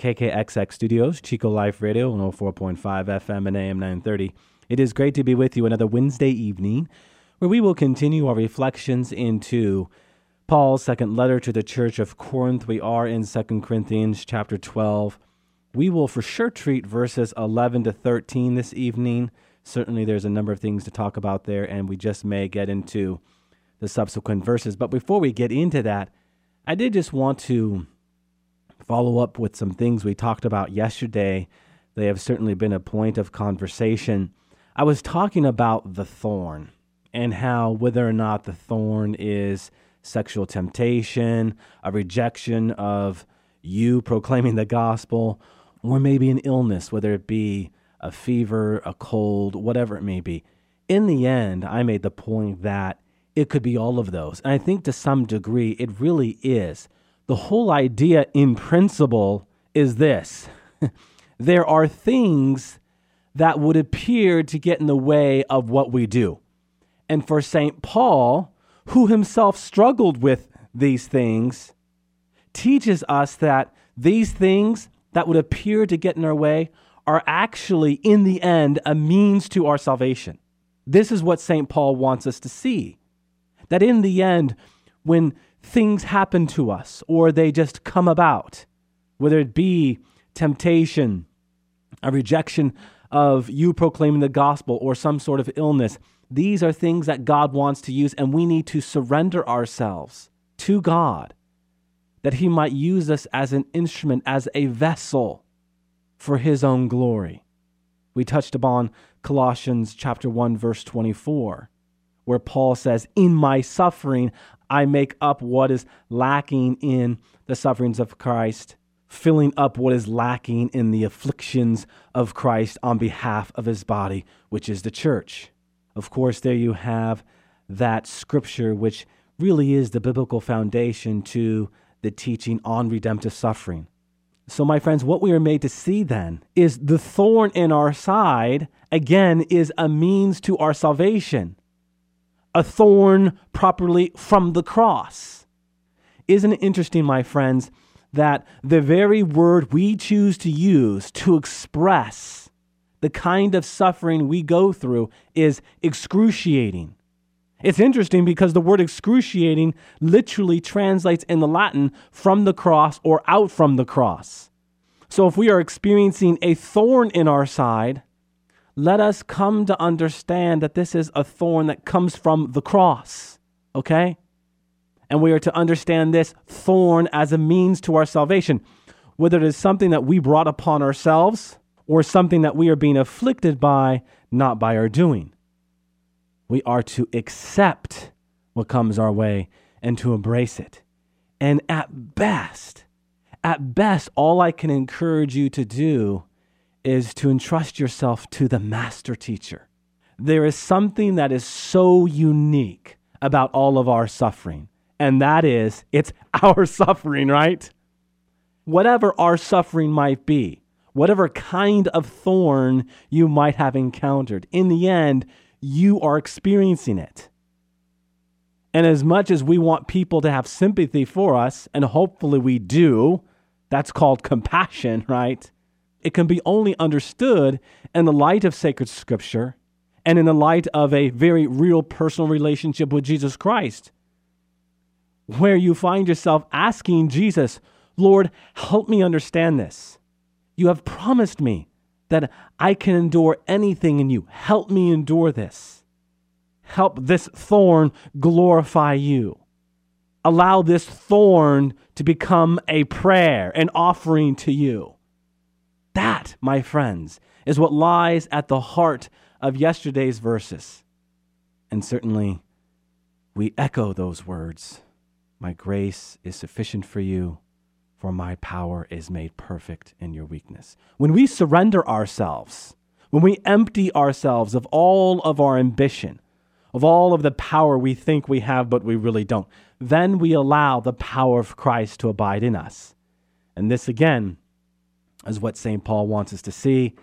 KKXX Studios, Chico Life Radio, 104.5 FM and AM 930. It is great to be with you another Wednesday evening where we will continue our reflections into Paul's second letter to the church of Corinth. We are in 2 Corinthians chapter 12. We will for sure treat verses 11 to 13 this evening. Certainly, there's a number of things to talk about there, and we just may get into the subsequent verses. But before we get into that, I did just want to follow up with some things we talked about yesterday. They have certainly been a point of conversation. I was talking about the thorn and how whether or not the thorn is sexual temptation, a rejection of you proclaiming the gospel, or maybe an illness, whether it be a fever, a cold, whatever it may be. In the end, I made the point that it could be all of those. And I think to some degree, it really is. The whole idea in principle is this there are things that would appear to get in the way of what we do. And for St. Paul, who himself struggled with these things, teaches us that these things that would appear to get in our way are actually, in the end, a means to our salvation. This is what St. Paul wants us to see. That in the end, when things happen to us or they just come about, whether it be temptation, a rejection of you proclaiming the gospel, or some sort of illness. These are things that God wants to use, and we need to surrender ourselves to God that He might use us as an instrument, as a vessel for His own glory. We touched upon Colossians chapter 1 verse 24 where Paul says, "In my suffering I make up what is lacking in the sufferings of Christ, filling up what is lacking in the afflictions of Christ on behalf of his body, which is the church. Of course, there you have that scripture, which really is the biblical foundation to the teaching on redemptive suffering. So, my friends, what we are made to see then is the thorn in our side, again, is a means to our salvation a thorn properly from the cross. Isn't it interesting, my friends, that the very word we choose to use to express the kind of suffering we go through is excruciating? It's interesting because the word excruciating literally translates in the Latin from the cross or out from the cross. So if we are experiencing a thorn in our side, let us come to understand that this is a thorn that comes from the cross, okay? And we are to understand this thorn as a means to our salvation, whether it is something that we brought upon ourselves or something that we are being afflicted by, not by our doing. We are to accept what comes our way and to embrace it. And at best, at best, all I can encourage you to do is to entrust yourself to the master teacher. There is something that is so unique about all of our suffering, and that is it's our suffering, right? Whatever our suffering might be, whatever kind of thorn you might have encountered, in the end, you are experiencing it. And as much as we want people to have sympathy for us, and hopefully we do, that's called compassion, right? It can be only understood in the light of sacred scripture and in the light of a very real personal relationship with Jesus Christ, where you find yourself asking Jesus, Lord, help me understand this. You have promised me that I can endure anything in you. Help me endure this. Help this thorn glorify you. Allow this thorn to become a prayer, an offering to you. That, my friends, is what lies at the heart of yesterday's verses. And certainly, we echo those words My grace is sufficient for you, for my power is made perfect in your weakness. When we surrender ourselves, when we empty ourselves of all of our ambition, of all of the power we think we have, but we really don't, then we allow the power of Christ to abide in us. And this, again, is what St. Paul wants us to see.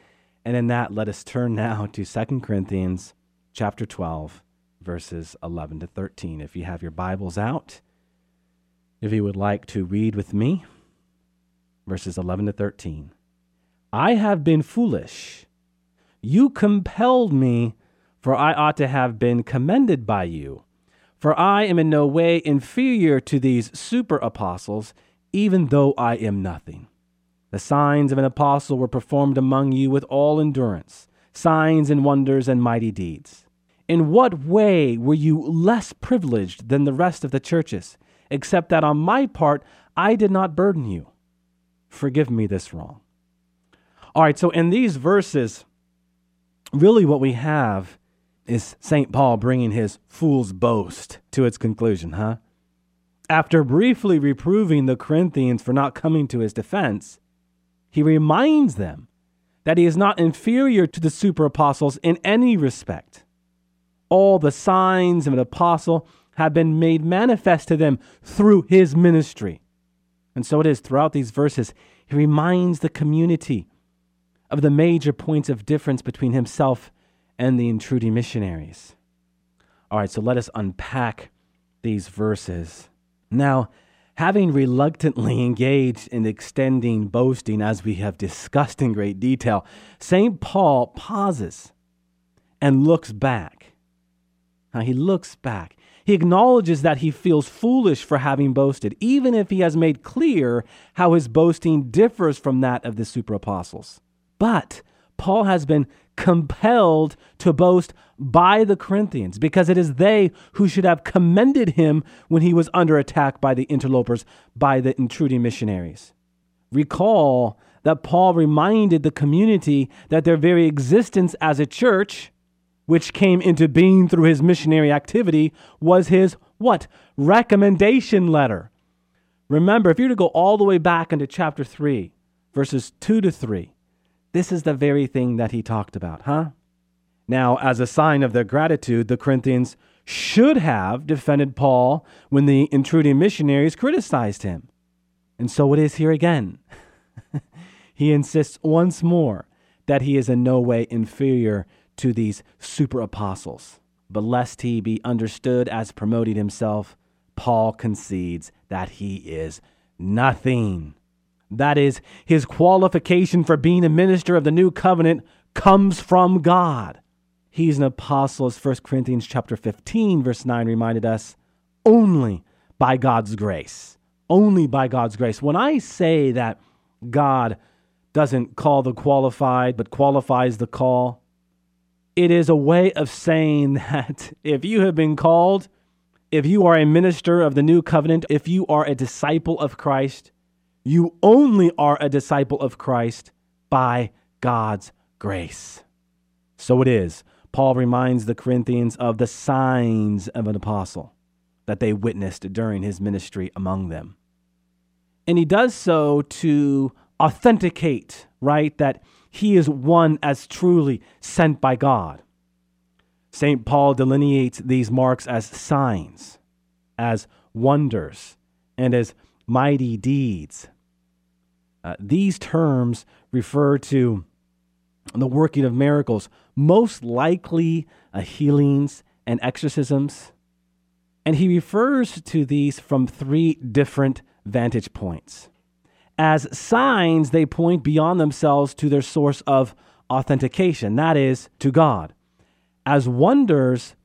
And in that, let us turn now to 2 Corinthians chapter 12, verses 11 to 13. If you have your Bibles out, if you would like to read with me, verses 11 to 13. I have been foolish. You compelled me, for I ought to have been commended by you. For I am in no way inferior to these super apostles, even though I am nothing. The signs of an apostle were performed among you with all endurance, signs and wonders and mighty deeds. In what way were you less privileged than the rest of the churches, except that on my part I did not burden you? Forgive me this wrong. All right, so in these verses, really what we have is St. Paul bringing his fool's boast to its conclusion, huh? After briefly reproving the Corinthians for not coming to his defense, he reminds them that he is not inferior to the super apostles in any respect. All the signs of an apostle have been made manifest to them through his ministry. And so it is throughout these verses, he reminds the community of the major points of difference between himself and the intruding missionaries. All right, so let us unpack these verses. Now, having reluctantly engaged in extending boasting as we have discussed in great detail, St. Paul pauses and looks back. Now, he looks back. He acknowledges that he feels foolish for having boasted, even if he has made clear how his boasting differs from that of the super apostles. But Paul has been compelled to boast by the Corinthians because it is they who should have commended him when he was under attack by the interlopers, by the intruding missionaries. Recall that Paul reminded the community that their very existence as a church, which came into being through his missionary activity, was his what? Recommendation letter. Remember, if you were to go all the way back into chapter 3, verses 2 to 3, this is the very thing that he talked about, huh? Now, as a sign of their gratitude, the Corinthians should have defended Paul when the intruding missionaries criticized him. And so it is here again. he insists once more that he is in no way inferior to these super apostles. But lest he be understood as promoting himself, Paul concedes that he is nothing. That is, his qualification for being a minister of the new covenant comes from God. He's an apostle, as 1 Corinthians chapter 15, verse 9 reminded us, only by God's grace. Only by God's grace. When I say that God doesn't call the qualified, but qualifies the call, it is a way of saying that if you have been called, if you are a minister of the new covenant, if you are a disciple of Christ, you only are a disciple of Christ by God's grace. So it is. Paul reminds the Corinthians of the signs of an apostle that they witnessed during his ministry among them. And he does so to authenticate, right, that he is one as truly sent by God. St. Paul delineates these marks as signs, as wonders, and as mighty deeds. Uh, these terms refer to the working of miracles, most likely uh, healings and exorcisms. And he refers to these from three different vantage points. As signs, they point beyond themselves to their source of authentication, that is, to God. As wonders,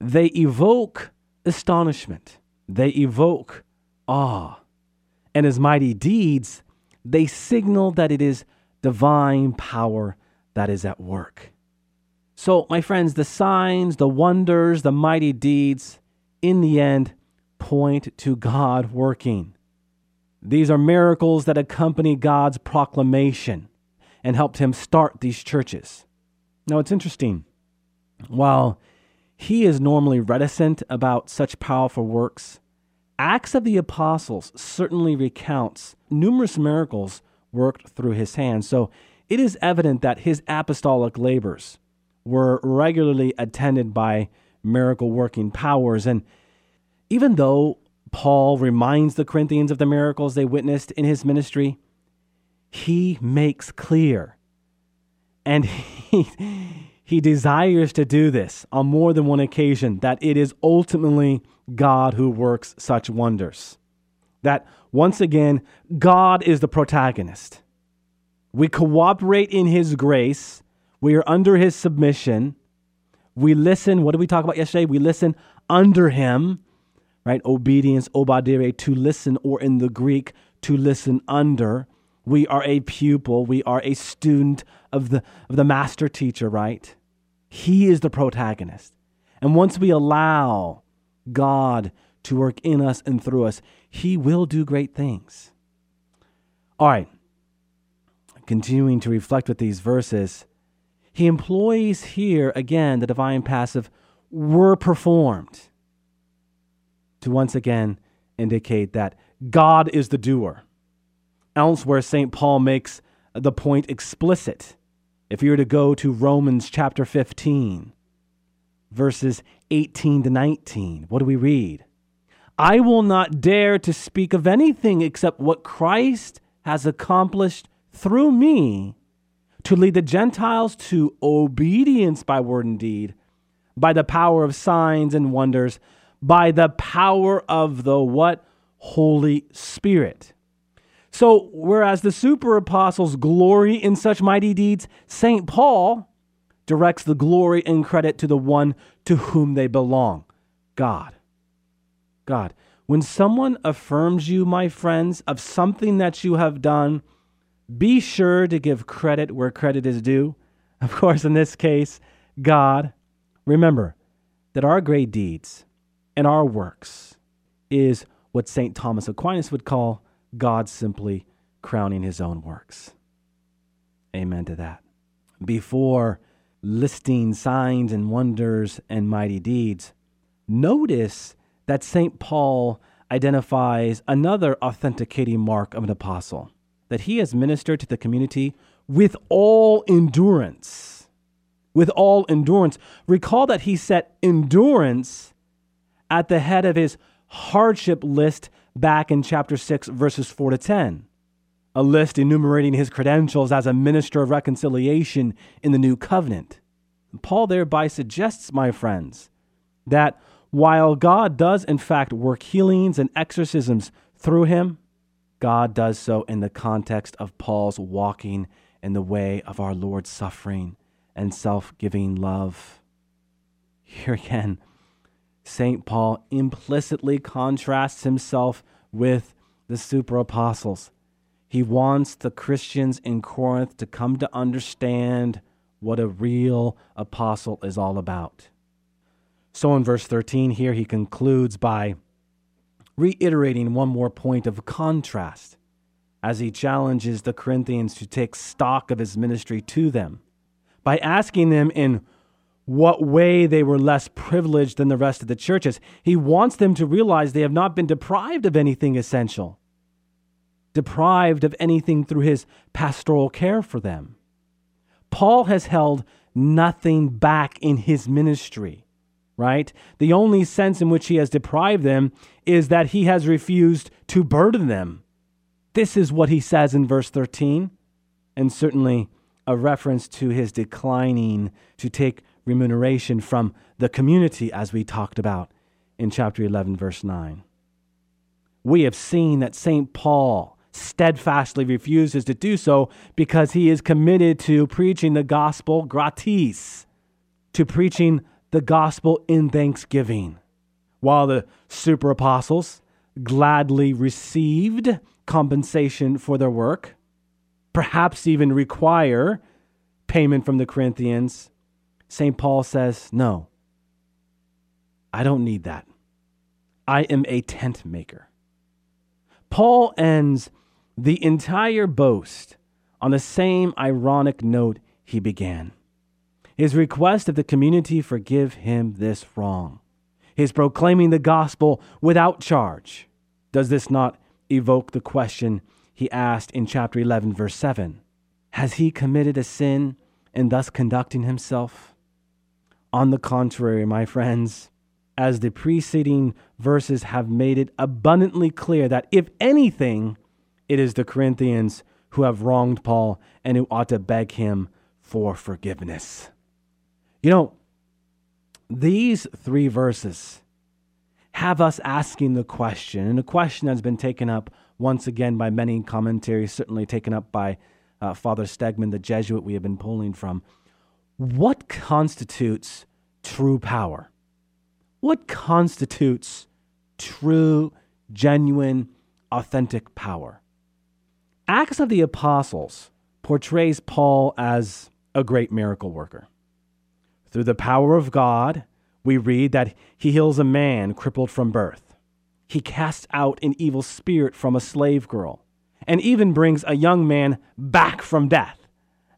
they evoke astonishment, they evoke awe. And as mighty deeds, they signal that it is divine power that is at work. So, my friends, the signs, the wonders, the mighty deeds, in the end, point to God working. These are miracles that accompany God's proclamation and helped him start these churches. Now, it's interesting. While he is normally reticent about such powerful works, Acts of the Apostles certainly recounts numerous miracles worked through his hands. So it is evident that his apostolic labors were regularly attended by miracle working powers. And even though Paul reminds the Corinthians of the miracles they witnessed in his ministry, he makes clear and he, he desires to do this on more than one occasion that it is ultimately God who works such wonders. That once again, God is the protagonist. We cooperate in His grace, we are under His submission. We listen. What did we talk about yesterday? We listen under Him, right? Obedience, obadire, to listen, or in the Greek, to listen under. We are a pupil. We are a student of the, of the master teacher, right? He is the protagonist. And once we allow God to work in us and through us, He will do great things. All right. Continuing to reflect with these verses, he employs here again the divine passive were performed to once again indicate that God is the doer. Elsewhere, St. Paul makes the point explicit. If you were to go to Romans chapter 15, verses 18 to 19. What do we read? I will not dare to speak of anything except what Christ has accomplished through me to lead the Gentiles to obedience by word and deed, by the power of signs and wonders, by the power of the what? Holy Spirit. So, whereas the super apostles glory in such mighty deeds, St. Paul directs the glory and credit to the one to whom they belong God. God. When someone affirms you, my friends, of something that you have done, be sure to give credit where credit is due. Of course, in this case, God. Remember that our great deeds and our works is what St. Thomas Aquinas would call God simply crowning his own works. Amen to that. Before listing signs and wonders and mighty deeds, notice that St. Paul identifies another authenticating mark of an apostle that he has ministered to the community with all endurance. With all endurance. Recall that he set endurance at the head of his hardship list back in chapter 6, verses 4 to 10 a list enumerating his credentials as a minister of reconciliation in the new covenant. Paul thereby suggests, my friends, that while God does in fact work healings and exorcisms through him, God does so in the context of Paul's walking in the way of our Lord's suffering and self giving love. Here again, St. Paul implicitly contrasts himself with the super apostles he wants the Christians in Corinth to come to understand what a real apostle is all about. So in verse 13 here, he concludes by reiterating one more point of contrast as he challenges the Corinthians to take stock of his ministry to them by asking them in what way they were less privileged than the rest of the churches. He wants them to realize they have not been deprived of anything essential deprived of anything through his pastoral care for them. Paul has held nothing back in his ministry, right? The only sense in which he has deprived them is that he has refused to burden them. This is what he says in verse 13, and certainly a reference to his declining to take remuneration from the community, as we talked about in chapter 11, verse 9. We have seen that St. Paul steadfastly refuses to do so because he is committed to preaching the gospel gratis, to preaching the gospel in thanksgiving. While the super apostles gladly received compensation for their work, perhaps even require payment from the Corinthians, St. Paul says, No, I don't need that. I am a tent maker. Paul ends the entire boast on the same ironic note he began. His request that the community forgive him this wrong. His proclaiming the gospel without charge. Does this not evoke the question he asked in chapter 11, verse 7? Has he committed a sin in thus conducting himself? On the contrary, my friends, as the preceding verses have made it abundantly clear that if anything, it is the Corinthians who have wronged Paul and who ought to beg him for forgiveness. You know, these three verses have us asking the question, and a question that's been taken up once again by many commentaries, certainly taken up by uh, Father Stegman, the Jesuit we have been pulling from. What constitutes true power? What constitutes true, genuine, authentic power? Acts of the Apostles portrays Paul as a great miracle worker. Through the power of God, we read that he heals a man crippled from birth. He casts out an evil spirit from a slave girl and even brings a young man back from death.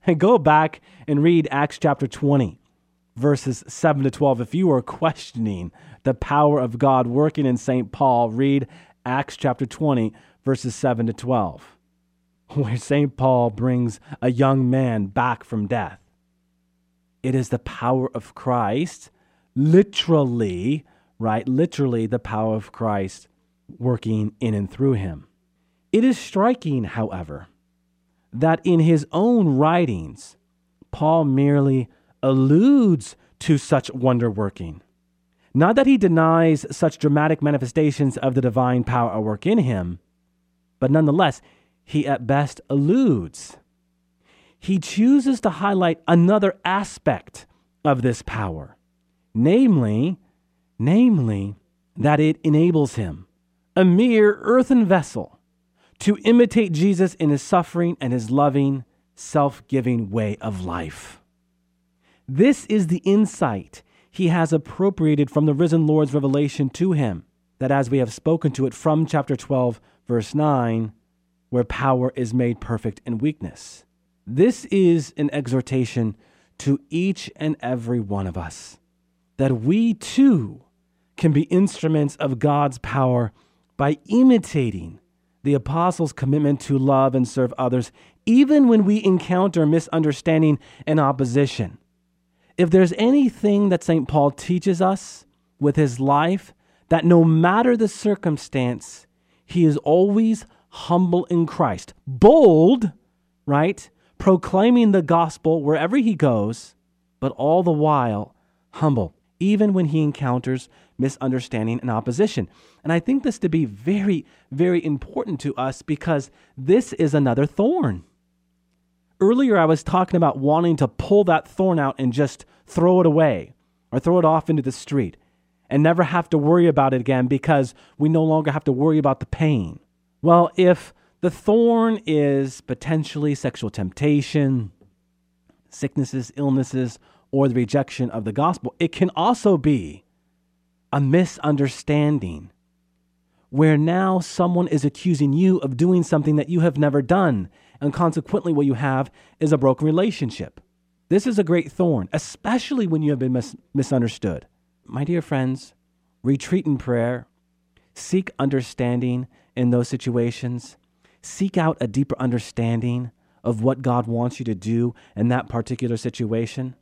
And go back and read Acts chapter 20, verses 7 to 12. If you are questioning the power of God working in St. Paul, read Acts chapter 20, verses 7 to 12, where St. Paul brings a young man back from death. It is the power of Christ, literally, right? Literally, the power of Christ working in and through him. It is striking, however, that in his own writings, Paul merely alludes to such wonder working. Not that he denies such dramatic manifestations of the divine power at work in him, but nonetheless, he at best alludes he chooses to highlight another aspect of this power, namely, namely, that it enables him, a mere earthen vessel, to imitate Jesus in his suffering and his loving, self giving way of life. This is the insight he has appropriated from the risen Lord's revelation to him, that as we have spoken to it from chapter 12, verse 9, where power is made perfect in weakness. This is an exhortation to each and every one of us that we too can be instruments of God's power by imitating the apostles' commitment to love and serve others, even when we encounter misunderstanding and opposition. If there's anything that St. Paul teaches us with his life, that no matter the circumstance, he is always humble in Christ, bold, right? proclaiming the gospel wherever he goes, but all the while humble, even when he encounters misunderstanding and opposition. And I think this to be very, very important to us because this is another thorn. Earlier, I was talking about wanting to pull that thorn out and just throw it away or throw it off into the street and never have to worry about it again because we no longer have to worry about the pain. Well, if the thorn is potentially sexual temptation, sicknesses, illnesses, or the rejection of the gospel. It can also be a misunderstanding where now someone is accusing you of doing something that you have never done, and consequently, what you have is a broken relationship. This is a great thorn, especially when you have been mis- misunderstood. My dear friends, retreat in prayer, seek understanding in those situations, seek out a deeper understanding of what God wants you to do in that particular situation,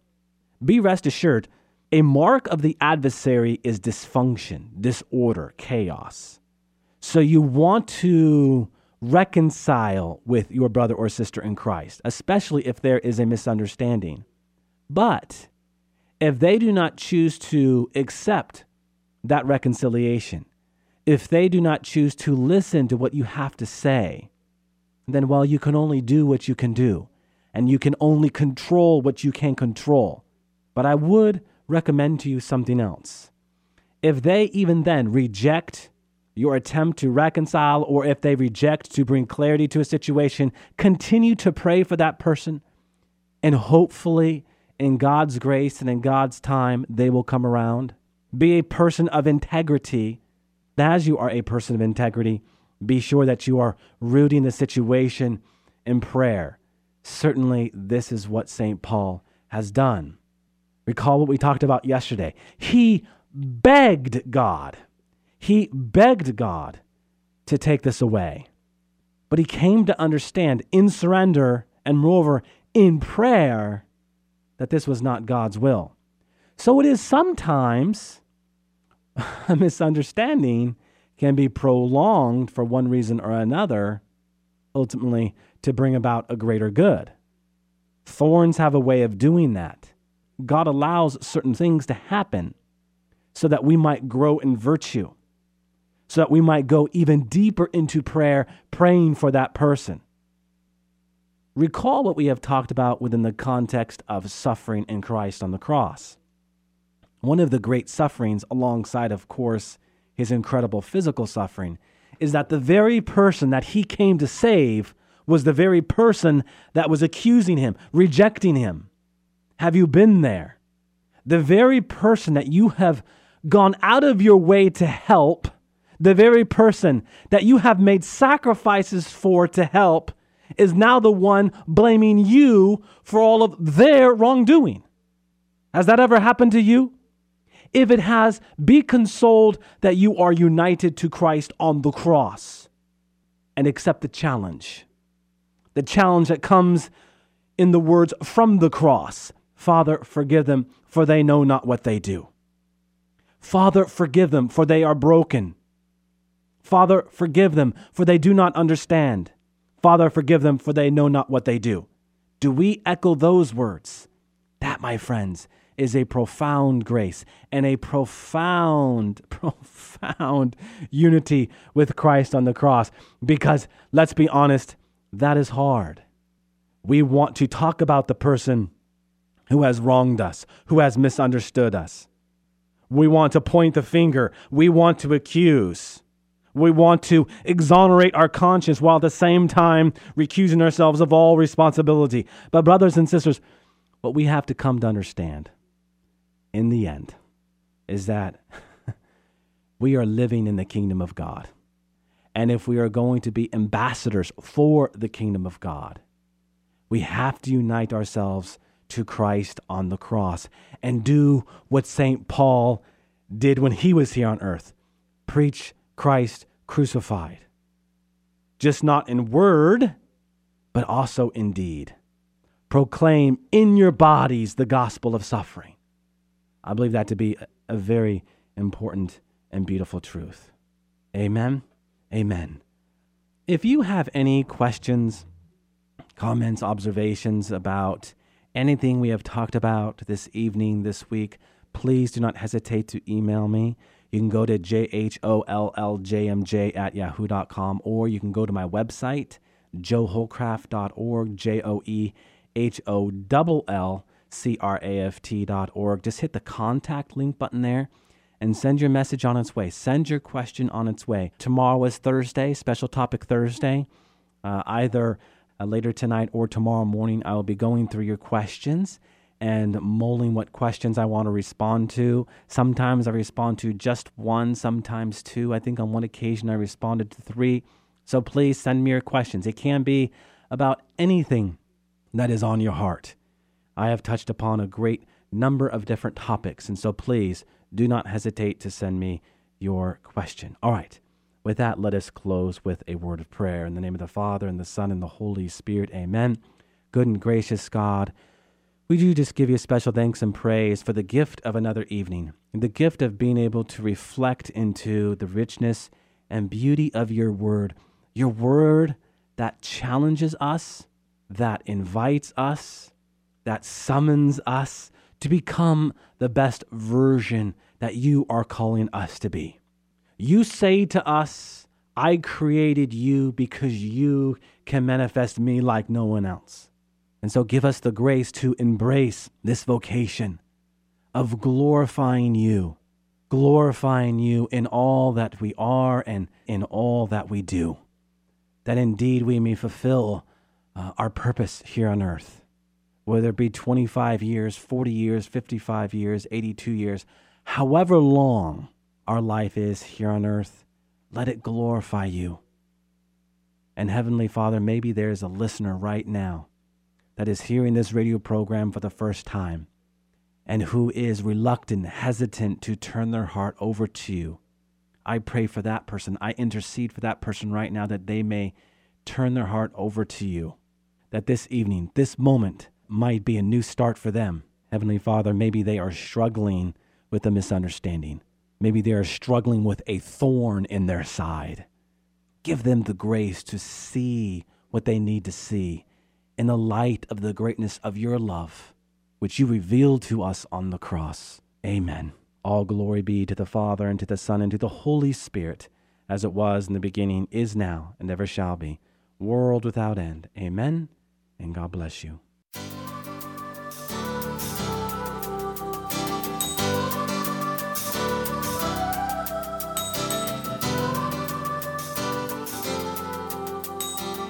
be rest assured a mark of the adversary is dysfunction, disorder, chaos. So you want to reconcile with your brother or sister in Christ, especially if there is a misunderstanding. But if they do not choose to accept that reconciliation, if they do not choose to listen to what you have to say, then, well, you can only do what you can do, and you can only control what you can control. But I would recommend to you something else. If they even then reject your attempt to reconcile, or if they reject to bring clarity to a situation, continue to pray for that person, and hopefully, in God's grace and in God's time, they will come around. Be a person of integrity. As you are a person of integrity, be sure that you are rooting the situation in prayer. Certainly, this is what St. Paul has done. Recall what we talked about yesterday. He begged God. He begged God to take this away. But he came to understand in surrender and, moreover, in prayer that this was not God's will. So it is sometimes a misunderstanding can be prolonged for one reason or another, ultimately to bring about a greater good. Thorns have a way of doing that. God allows certain things to happen so that we might grow in virtue, so that we might go even deeper into prayer, praying for that person. Recall what we have talked about within the context of suffering in Christ on the cross. One of the great sufferings, alongside, of course, his incredible physical suffering, is that the very person that he came to save was the very person that was accusing him, rejecting him. Have you been there? The very person that you have gone out of your way to help, the very person that you have made sacrifices for to help, is now the one blaming you for all of their wrongdoing. Has that ever happened to you? If it has, be consoled that you are united to Christ on the cross and accept the challenge. The challenge that comes in the words from the cross Father, forgive them, for they know not what they do. Father, forgive them, for they are broken. Father, forgive them, for they do not understand. Father, forgive them, for they know not what they do. Do we echo those words? That, my friends, is a profound grace and a profound, profound unity with Christ on the cross. Because let's be honest, that is hard. We want to talk about the person who has wronged us, who has misunderstood us. We want to point the finger. We want to accuse. We want to exonerate our conscience while at the same time recusing ourselves of all responsibility. But, brothers and sisters, what we have to come to understand in the end is that we are living in the kingdom of God. And if we are going to be ambassadors for the kingdom of God, we have to unite ourselves to Christ on the cross and do what St. Paul did when he was here on earth preach Christ crucified. Just not in word, but also in deed. Proclaim in your bodies the gospel of suffering I believe that to be a very important and beautiful truth. Amen. Amen. If you have any questions, comments, observations about anything we have talked about this evening, this week, please do not hesitate to email me. You can go to jholljmj at yahoo.com or you can go to my website, joehollcraft.org, J O E H O L L craft.org. Just hit the contact link button there and send your message on its way. Send your question on its way. Tomorrow is Thursday, special topic Thursday. Uh, either uh, later tonight or tomorrow morning, I will be going through your questions and mulling what questions I want to respond to. Sometimes I respond to just one, sometimes two. I think on one occasion I responded to three. So please send me your questions. It can be about anything that is on your heart. I have touched upon a great number of different topics, and so please do not hesitate to send me your question. All right. With that, let us close with a word of prayer. In the name of the Father, and the Son, and the Holy Spirit, amen. Good and gracious God, we do just give you special thanks and praise for the gift of another evening, the gift of being able to reflect into the richness and beauty of your word, your word that challenges us, that invites us, that summons us to become the best version that you are calling us to be. You say to us, I created you because you can manifest me like no one else. And so give us the grace to embrace this vocation of glorifying you, glorifying you in all that we are and in all that we do, that indeed we may fulfill uh, our purpose here on earth whether it be 25 years, 40 years, 55 years, 82 years, however long our life is here on earth, let it glorify you. And Heavenly Father, maybe there's a listener right now that is hearing this radio program for the first time. and who is reluctant, hesitant to turn their heart over to you. I pray for that person. I intercede for that person right now that they may turn their heart over to you. That this evening, this moment, might be a new start for them. Heavenly Father, maybe they are struggling with a misunderstanding. Maybe they are struggling with a thorn in their side. Give them the grace to see what they need to see in the light of the greatness of your love, which you revealed to us on the cross. Amen. All glory be to the Father, and to the Son, and to the Holy Spirit, as it was in the beginning, is now, and ever shall be, world without end. Amen. And God bless you.